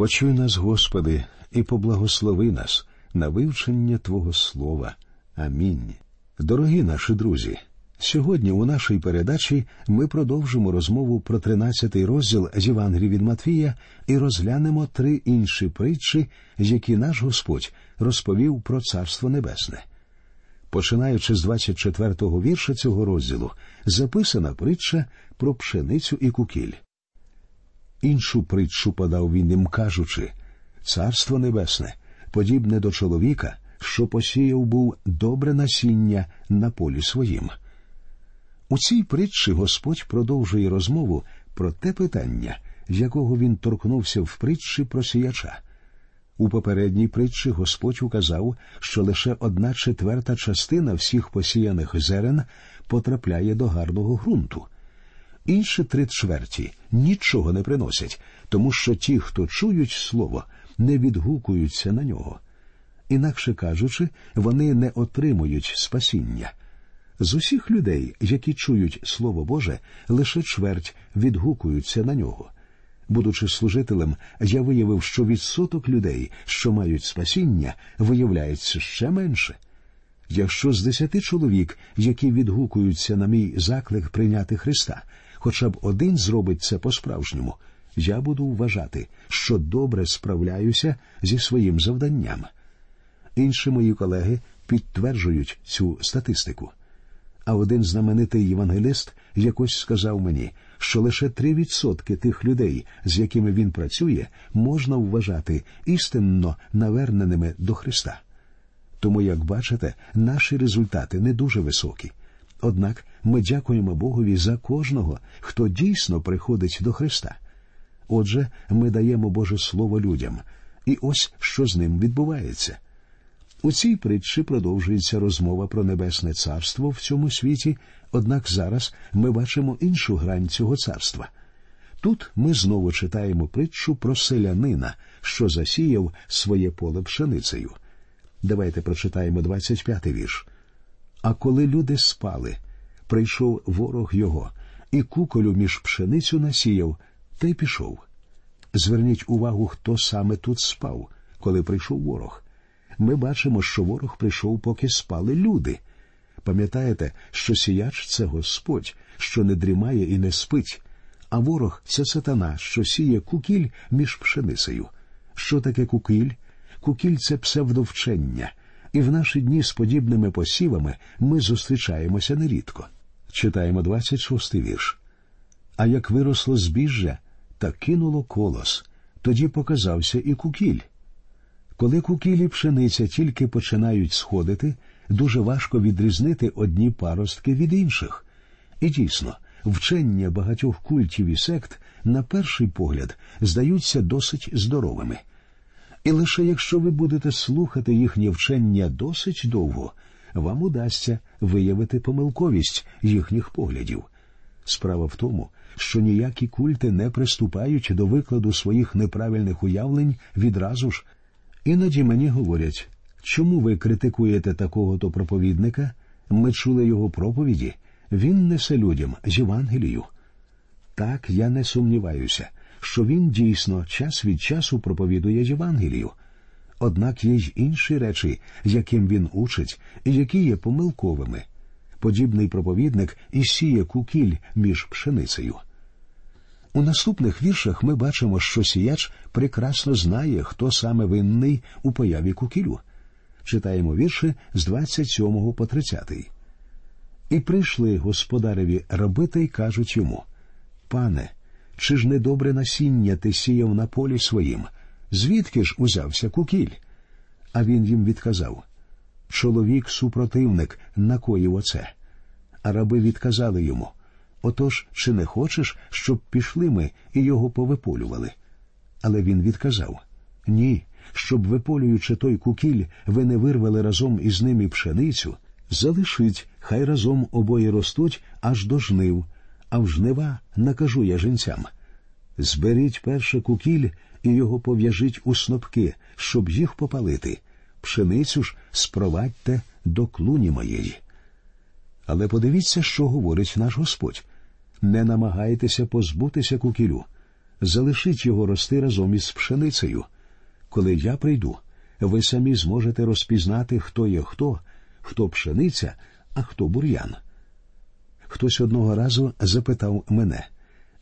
Почуй нас, Господи, і поблагослови нас на вивчення Твого Слова. Амінь. Дорогі наші друзі. Сьогодні у нашій передачі ми продовжимо розмову про 13-й розділ з Євангелії від Матвія і розглянемо три інші притчі, які наш Господь розповів про Царство Небесне. Починаючи з 24-го вірша цього розділу, записана притча про пшеницю і кукіль. Іншу притчу подав він їм, кажучи Царство Небесне, подібне до чоловіка, що посіяв був добре насіння на полі своїм. У цій притчі Господь продовжує розмову про те питання, якого він торкнувся в притчі про сіяча. У попередній притчі Господь указав, що лише одна четверта частина всіх посіяних зерен потрапляє до гарного ґрунту. Інші три чверті нічого не приносять, тому що ті, хто чують слово, не відгукуються на нього. Інакше кажучи, вони не отримують спасіння. З усіх людей, які чують Слово Боже, лише чверть відгукуються на нього. Будучи служителем, я виявив, що відсоток людей, що мають спасіння, виявляється ще менше. Якщо з десяти чоловік, які відгукуються на мій заклик прийняти Христа, хоча б один зробить це по-справжньому, я буду вважати, що добре справляюся зі своїм завданням. Інші мої колеги підтверджують цю статистику. А один знаменитий євангеліст якось сказав мені, що лише три відсотки тих людей, з якими він працює, можна вважати істинно наверненими до Христа. Тому, як бачите, наші результати не дуже високі. Однак ми дякуємо Богові за кожного, хто дійсно приходить до Христа. Отже, ми даємо Боже Слово людям, і ось що з ним відбувається. У цій притчі продовжується розмова про небесне царство в цьому світі, однак зараз ми бачимо іншу грань цього царства. Тут ми знову читаємо притчу про селянина, що засіяв своє поле пшеницею. Давайте прочитаємо 25-й вірш. А коли люди спали, прийшов ворог його, і куколю між пшеницю насіяв, та й пішов. Зверніть увагу, хто саме тут спав, коли прийшов ворог ми бачимо, що ворог прийшов, поки спали люди. Пам'ятаєте, що сіяч це Господь, що не дрімає і не спить, а ворог це сатана, що сіє кукіль між пшеницею. Що таке кукіль? Кукіль це псевдовчення, і в наші дні з подібними посівами ми зустрічаємося нерідко. Читаємо 26-й вірш. А як виросло збіжжя, та кинуло колос, тоді показався і кукіль. Коли кукілі пшениця тільки починають сходити, дуже важко відрізнити одні паростки від інших. І дійсно, вчення багатьох культів і сект, на перший погляд, здаються досить здоровими. І лише якщо ви будете слухати їхнє вчення досить довго, вам удасться виявити помилковість їхніх поглядів. Справа в тому, що ніякі культи не приступають до викладу своїх неправильних уявлень відразу ж. Іноді мені говорять, чому ви критикуєте такого то проповідника? Ми чули його проповіді. Він несе людям з Євангелію. Так я не сумніваюся, що він дійсно час від часу проповідує Євангелію. Однак є й інші речі, яким він учить, і які є помилковими. Подібний проповідник і сіє кукіль між пшеницею. У наступних віршах ми бачимо, що сіяч прекрасно знає, хто саме винний у появі кукілю. Читаємо вірші з 27 по 30. І прийшли господареві робити й кажуть йому Пане, чи ж недобре насіння ти сіяв на полі своїм? Звідки ж узявся кукіль? А він їм відказав Чоловік супротивник накоїв оце. А раби відказали йому Отож, чи не хочеш, щоб пішли ми і його повиполювали? Але він відказав Ні, щоб, виполюючи той кукіль, ви не вирвали разом із ними пшеницю, залишить, хай разом обоє ростуть аж до жнив, а в жнива накажу я жінцям. Зберіть перше кукіль і його пов'яжіть у снопки, щоб їх попалити. Пшеницю ж спровадьте до клуні моєї. Але подивіться, що говорить наш Господь не намагайтеся позбутися кукілю. залишіть його рости разом із пшеницею. Коли я прийду, ви самі зможете розпізнати, хто є хто, хто пшениця, а хто бур'ян. Хтось одного разу запитав мене,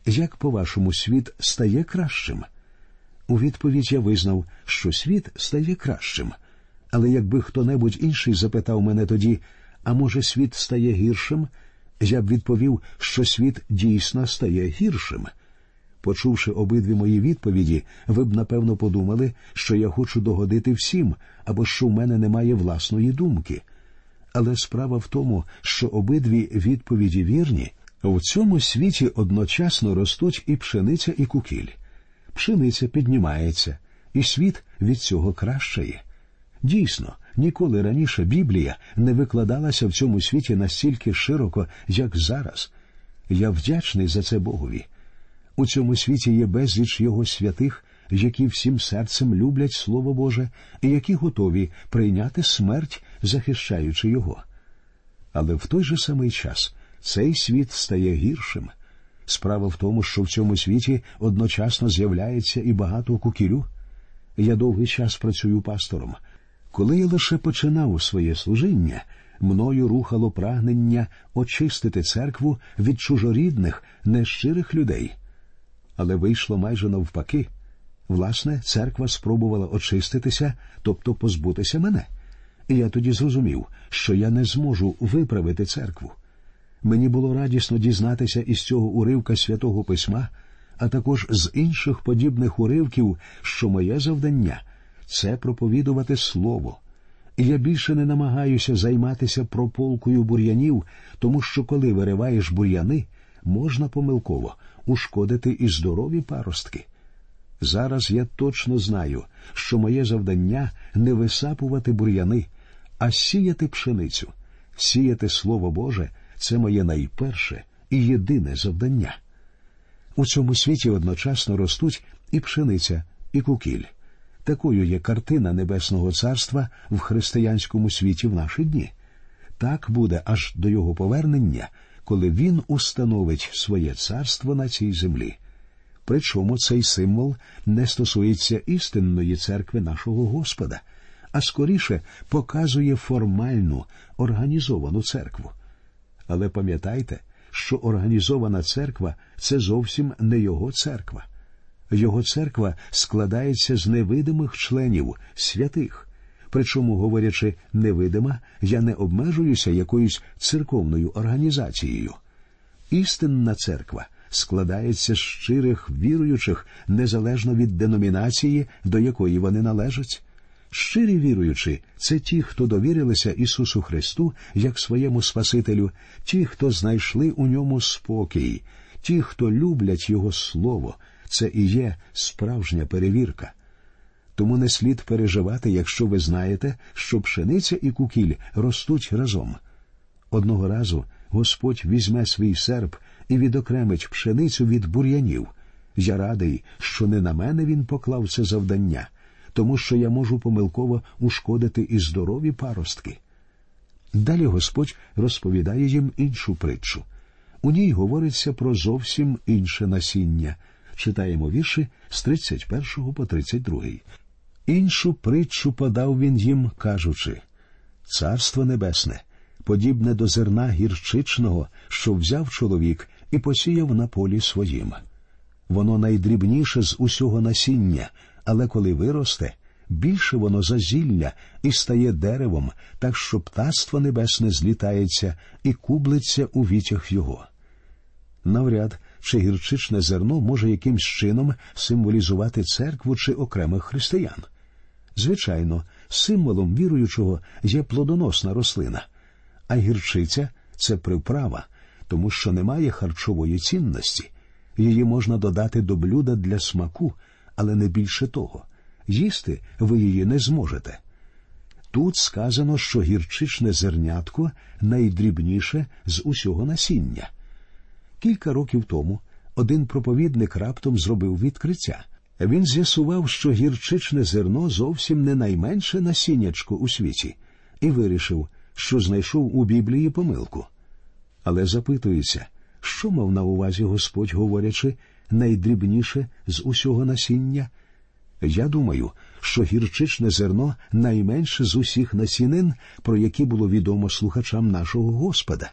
як, по-вашому, світ стає кращим? У відповідь я визнав, що світ стає кращим. Але якби хто небудь інший запитав мене тоді, а може, світ стає гіршим, я б відповів, що світ дійсно стає гіршим. Почувши обидві мої відповіді, ви б напевно подумали, що я хочу догодити всім, або що в мене немає власної думки. Але справа в тому, що обидві відповіді вірні, в цьому світі одночасно ростуть і пшениця, і кукіль. Пшениця піднімається, і світ від цього кращає. Дійсно, ніколи раніше Біблія не викладалася в цьому світі настільки широко, як зараз. Я вдячний за це Богові. У цьому світі є безліч його святих, які всім серцем люблять Слово Боже і які готові прийняти смерть, захищаючи його. Але в той же самий час цей світ стає гіршим. Справа в тому, що в цьому світі одночасно з'являється і багато кукірю. Я довгий час працюю пастором. Коли я лише починав своє служіння, мною рухало прагнення очистити церкву від чужорідних, нещирих людей. Але вийшло майже навпаки. Власне, церква спробувала очиститися, тобто позбутися мене. І я тоді зрозумів, що я не зможу виправити церкву. Мені було радісно дізнатися із цього уривка святого письма, а також з інших подібних уривків, що моє завдання це проповідувати слово. Я більше не намагаюся займатися прополкою бур'янів, тому що коли вириваєш бур'яни, можна помилково ушкодити і здорові паростки. Зараз я точно знаю, що моє завдання не висапувати бур'яни, а сіяти пшеницю, сіяти Слово Боже це моє найперше і єдине завдання. У цьому світі одночасно ростуть і пшениця, і кукіль. Такою є картина Небесного Царства в християнському світі в наші дні. Так буде аж до його повернення, коли він установить своє царство на цій землі. Причому цей символ не стосується істинної церкви нашого Господа, а скоріше показує формальну організовану церкву. Але пам'ятайте, що організована церква це зовсім не його церква. Його церква складається з невидимих членів, святих. Причому, говорячи невидима, я не обмежуюся якоюсь церковною організацією. Істинна церква складається з щирих віруючих незалежно від деномінації, до якої вони належать. Щирі віруючі це ті, хто довірилися Ісусу Христу як своєму Спасителю, ті, хто знайшли у ньому спокій, ті, хто люблять Його Слово, це і є справжня перевірка. Тому не слід переживати, якщо ви знаєте, що пшениця і кукіль ростуть разом. Одного разу Господь візьме свій серп і відокремить пшеницю від бур'янів. Я радий, що не на мене він поклав це завдання, тому що я можу помилково ушкодити і здорові паростки. Далі Господь розповідає їм іншу притчу. У ній говориться про зовсім інше насіння. Читаємо вірші з 31 по 32. Іншу притчу подав він їм, кажучи Царство Небесне, подібне до зерна гірчичного, що взяв чоловік і посіяв на полі своїм. Воно найдрібніше з усього насіння, але коли виросте, більше воно за зілля і стає деревом, так що птаство небесне злітається і кублиться у вітях його. Навряд чи гірчичне зерно може якимсь чином символізувати церкву чи окремих християн. Звичайно, символом віруючого є плодоносна рослина, а гірчиця це приправа, тому що немає харчової цінності. Її можна додати до блюда для смаку, але не більше того. Їсти ви її не зможете. Тут сказано, що гірчичне зернятко найдрібніше з усього насіння. Кілька років тому один проповідник раптом зробив відкриття. Він з'ясував, що гірчичне зерно зовсім не найменше насіннячко у світі, і вирішив, що знайшов у Біблії помилку. Але запитується, що мав на увазі Господь, говорячи, найдрібніше з усього насіння? Я думаю, що гірчичне зерно найменше з усіх насінин, про які було відомо слухачам нашого Господа.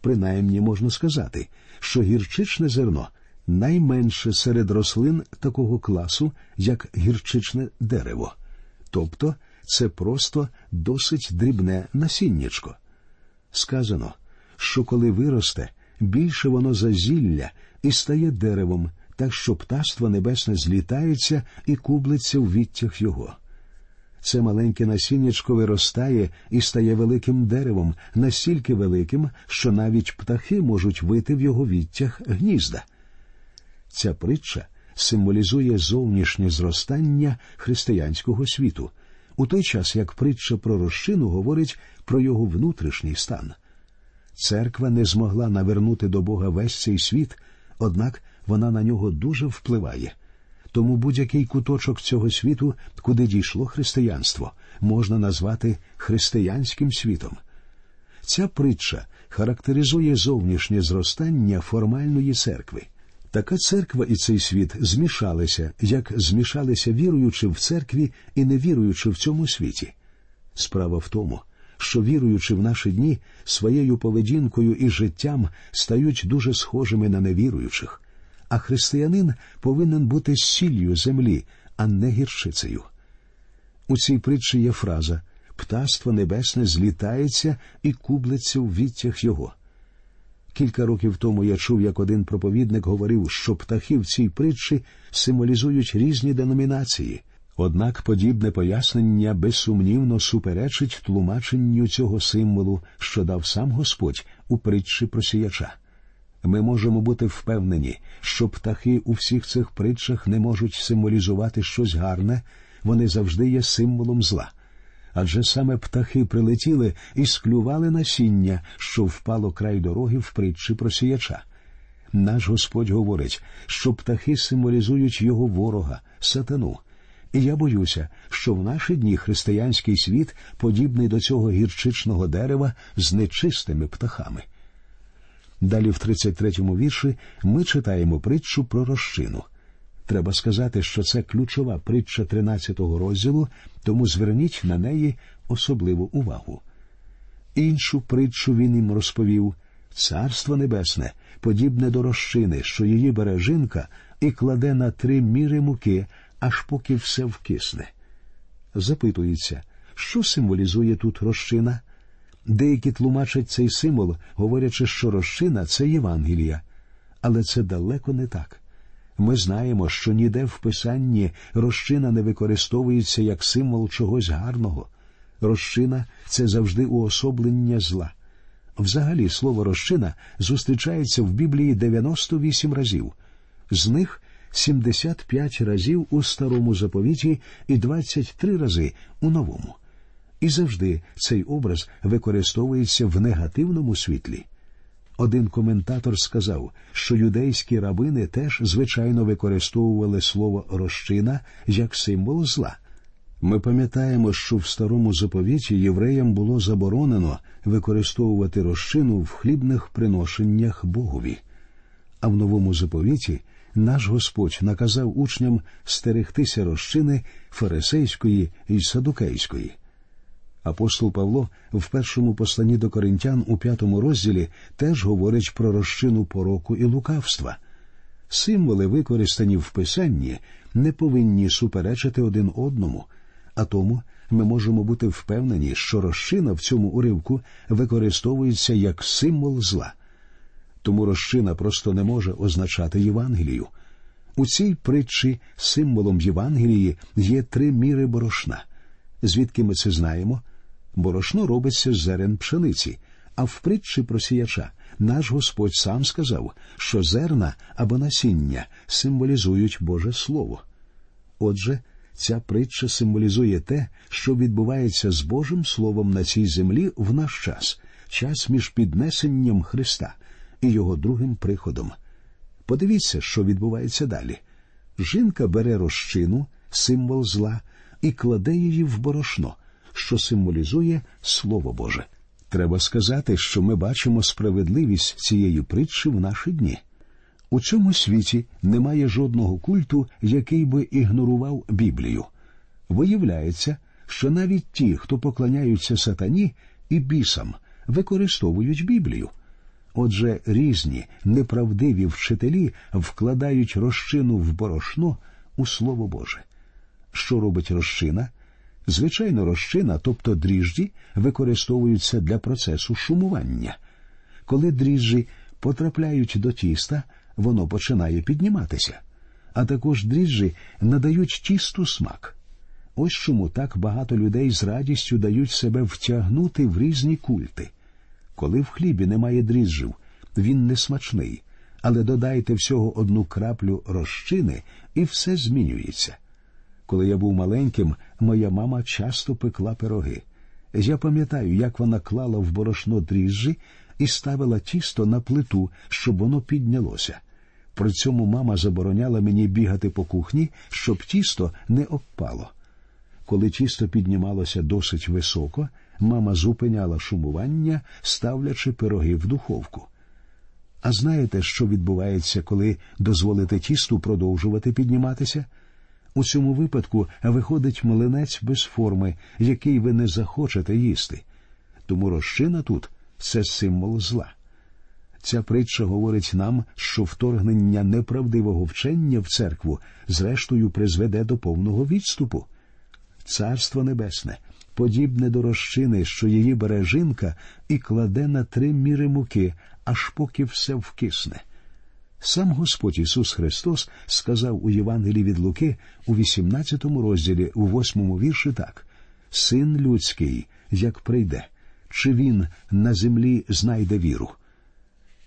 Принаймні можна сказати, що гірчичне зерно найменше серед рослин такого класу, як гірчичне дерево. Тобто це просто досить дрібне насіннячко. Сказано, що коли виросте, більше воно за зілля і стає деревом, так що птаство небесне злітається і кублиться в відтях його. Це маленьке насіннячко виростає і стає великим деревом, настільки великим, що навіть птахи можуть вити в його відтях гнізда. Ця притча символізує зовнішнє зростання християнського світу, у той час як притча про розчину говорить про його внутрішній стан. Церква не змогла навернути до Бога весь цей світ, однак вона на нього дуже впливає. Тому будь-який куточок цього світу, куди дійшло християнство, можна назвати християнським світом. Ця притча характеризує зовнішнє зростання формальної церкви. Така церква і цей світ змішалися, як змішалися віруючи в церкві і не віруючи в цьому світі. Справа в тому, що віруючи в наші дні, своєю поведінкою і життям стають дуже схожими на невіруючих, а християнин повинен бути сіллю землі, а не гіршицею. У цій притчі є фраза птаство небесне злітається і кублиться в відтях його. Кілька років тому я чув, як один проповідник говорив, що птахи в цій притчі символізують різні деномінації. Однак подібне пояснення безсумнівно суперечить тлумаченню цього символу, що дав сам Господь у притчі про сіяча. Ми можемо бути впевнені, що птахи у всіх цих притчах не можуть символізувати щось гарне, вони завжди є символом зла адже саме птахи прилетіли і склювали насіння, що впало край дороги в притчі про сіяча. Наш Господь говорить, що птахи символізують його ворога, сатану. І я боюся, що в наші дні християнський світ подібний до цього гірчичного дерева з нечистими птахами. Далі в 33-му вірші ми читаємо притчу про розчину – Треба сказати, що це ключова притча 13-го розділу, тому зверніть на неї особливу увагу. Іншу притчу він їм розповів Царство Небесне, подібне до розчини, що її бере жінка і кладе на три міри муки, аж поки все вкисне. Запитується, що символізує тут розчина? Деякі тлумачать цей символ, говорячи, що розчина це Євангелія, але це далеко не так. Ми знаємо, що ніде в писанні розчина не використовується як символ чогось гарного. Розчина це завжди уособлення зла. Взагалі, слово розчина зустрічається в Біблії 98 разів, з них 75 разів у старому заповіті і 23 рази у новому. І завжди цей образ використовується в негативному світлі. Один коментатор сказав, що юдейські рабини теж звичайно використовували слово розчина як символ зла. Ми пам'ятаємо, що в старому заповіті євреям було заборонено використовувати розчину в хлібних приношеннях Богові. А в новому заповіті наш Господь наказав учням стерегтися розчини фарисейської і садукейської. Апостол Павло в першому посланні до коринтян у п'ятому розділі теж говорить про розчину пороку і лукавства. Символи, використані в писанні, не повинні суперечити один одному, а тому ми можемо бути впевнені, що розчина в цьому уривку використовується як символ зла. Тому розчина просто не може означати Євангелію. У цій притчі символом Євангелії є три міри борошна. Звідки ми це знаємо? борошно робиться з зерен пшениці, а в притчі про сіяча наш Господь сам сказав, що зерна або насіння символізують Боже Слово. Отже, ця притча символізує те, що відбувається з Божим Словом на цій землі в наш час, час між піднесенням Христа і його другим приходом. Подивіться, що відбувається далі. Жінка бере розчину, символ зла, і кладе її в борошно що символізує Слово Боже. Треба сказати, що ми бачимо справедливість цієї притчі в наші дні. У цьому світі немає жодного культу, який би ігнорував Біблію. Виявляється, що навіть ті, хто поклоняються сатані і бісам, використовують Біблію. Отже, різні неправдиві вчителі вкладають розчину в борошно у Слово Боже. Що робить розчина? Звичайно, розчина, тобто дріжджі, використовуються для процесу шумування. Коли дріжджі потрапляють до тіста, воно починає підніматися, а також дріжджі надають тісту смак. Ось чому так багато людей з радістю дають себе втягнути в різні культи. Коли в хлібі немає дріжджів, він не смачний, але додайте всього одну краплю розчини, і все змінюється. Коли я був маленьким, моя мама часто пекла пироги. Я пам'ятаю, як вона клала в борошно дріжджі і ставила тісто на плиту, щоб воно піднялося. При цьому мама забороняла мені бігати по кухні, щоб тісто не обпало. Коли тісто піднімалося досить високо, мама зупиняла шумування, ставлячи пироги в духовку. А знаєте, що відбувається, коли дозволити тісту продовжувати підніматися? У цьому випадку виходить млинець без форми, який ви не захочете їсти. Тому розчина тут це символ зла. Ця притча говорить нам, що вторгнення неправдивого вчення в церкву зрештою призведе до повного відступу. Царство Небесне, подібне до розчини, що її бере жінка і кладе на три міри муки, аж поки все вкисне. Сам Господь Ісус Христос сказав у Євангелії від Луки у 18 розділі, у 8 вірші так: Син людський, як прийде, чи він на землі знайде віру?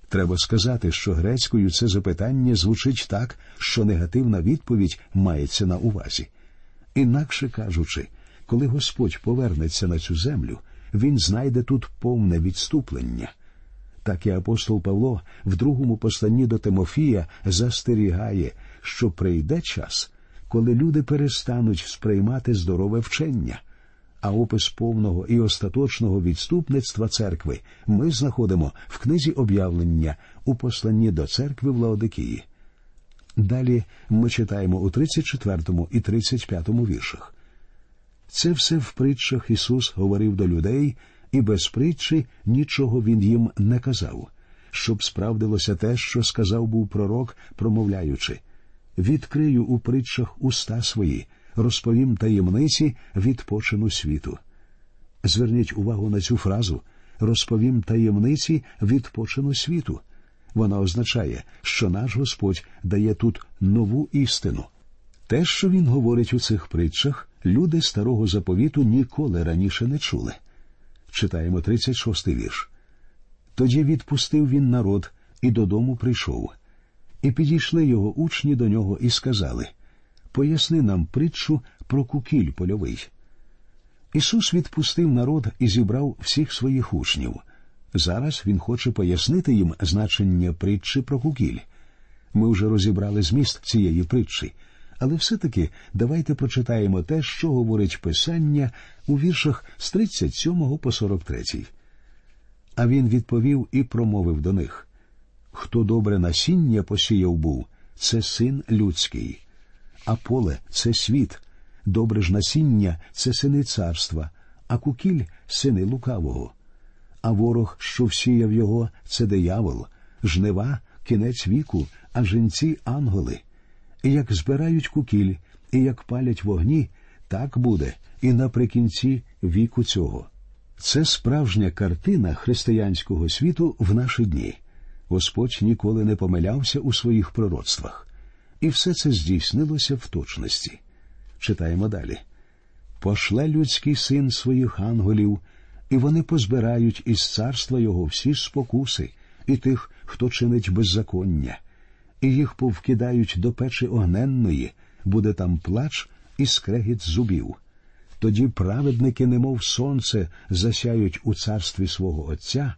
Треба сказати, що грецькою це запитання звучить так, що негативна відповідь мається на увазі. Інакше кажучи, коли Господь повернеться на цю землю, він знайде тут повне відступлення. Так і апостол Павло в другому посланні до Тимофія застерігає, що прийде час, коли люди перестануть сприймати здорове вчення. А опис повного і остаточного відступництва церкви ми знаходимо в книзі об'явлення у посланні до церкви в Лаодикії. Далі ми читаємо у 34 і 35 віршах. Це все в притчах Ісус говорив до людей, і без притчі нічого Він їм не казав, щоб справдилося те, що сказав був пророк, промовляючи Відкрию у притчах уста свої, розповім таємниці відпочину світу. Зверніть увагу на цю фразу розповім таємниці відпочину світу. Вона означає, що наш Господь дає тут нову істину. Те, що він говорить у цих притчах, люди старого заповіту ніколи раніше не чули. Читаємо 36-й вірш. Тоді відпустив він народ і додому прийшов. І підійшли його учні до нього і сказали Поясни нам притчу про кукіль польовий. Ісус відпустив народ і зібрав всіх своїх учнів. Зараз Він хоче пояснити їм значення притчі про кукіль. Ми вже розібрали зміст цієї притчі, але все-таки давайте прочитаємо те, що говорить Писання у віршах з 37 по 43. А він відповів і промовив до них Хто добре насіння посіяв був, це син людський, а поле це світ, добре ж насіння це сини царства, а кукіль сини лукавого. А ворог, що всіяв його, це диявол, жнива, кінець віку, а жінці ангели. І як збирають кукіль, і як палять вогні, так буде і наприкінці віку цього. Це справжня картина християнського світу в наші дні. Господь ніколи не помилявся у своїх пророцтвах, і все це здійснилося в точності. Читаємо далі. Пошле людський син своїх ангелів, і вони позбирають із царства його всі спокуси і тих, хто чинить беззаконня, і їх повкидають до печі огненної, буде там плач і скрегіт зубів. Тоді праведники, немов сонце, засяють у царстві свого Отця,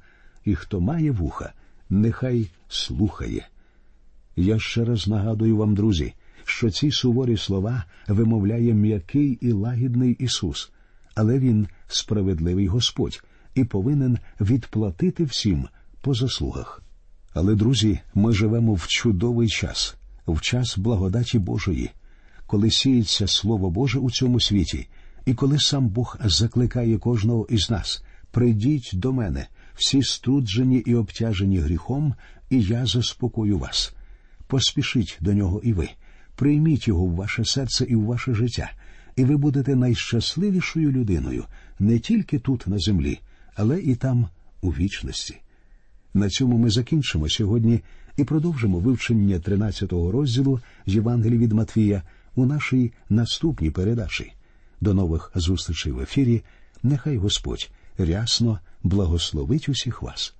і хто має вуха, нехай слухає. Я ще раз нагадую вам, друзі, що ці суворі слова вимовляє м'який і лагідний Ісус, але Він справедливий Господь і повинен відплатити всім по заслугах. Але, друзі, ми живемо в чудовий час, в час благодаті Божої, коли сіється Слово Боже у цьому світі, і коли сам Бог закликає кожного із нас прийдіть до мене, всі струджені і обтяжені гріхом, і я заспокою вас. Поспішіть до нього і ви, прийміть його в ваше серце і в ваше життя, і ви будете найщасливішою людиною не тільки тут на землі, але і там у вічності. На цьому ми закінчимо сьогодні і продовжимо вивчення 13-го розділу Євангелії від Матвія у нашій наступній передачі. До нових зустрічей в ефірі. Нехай Господь рясно благословить усіх вас.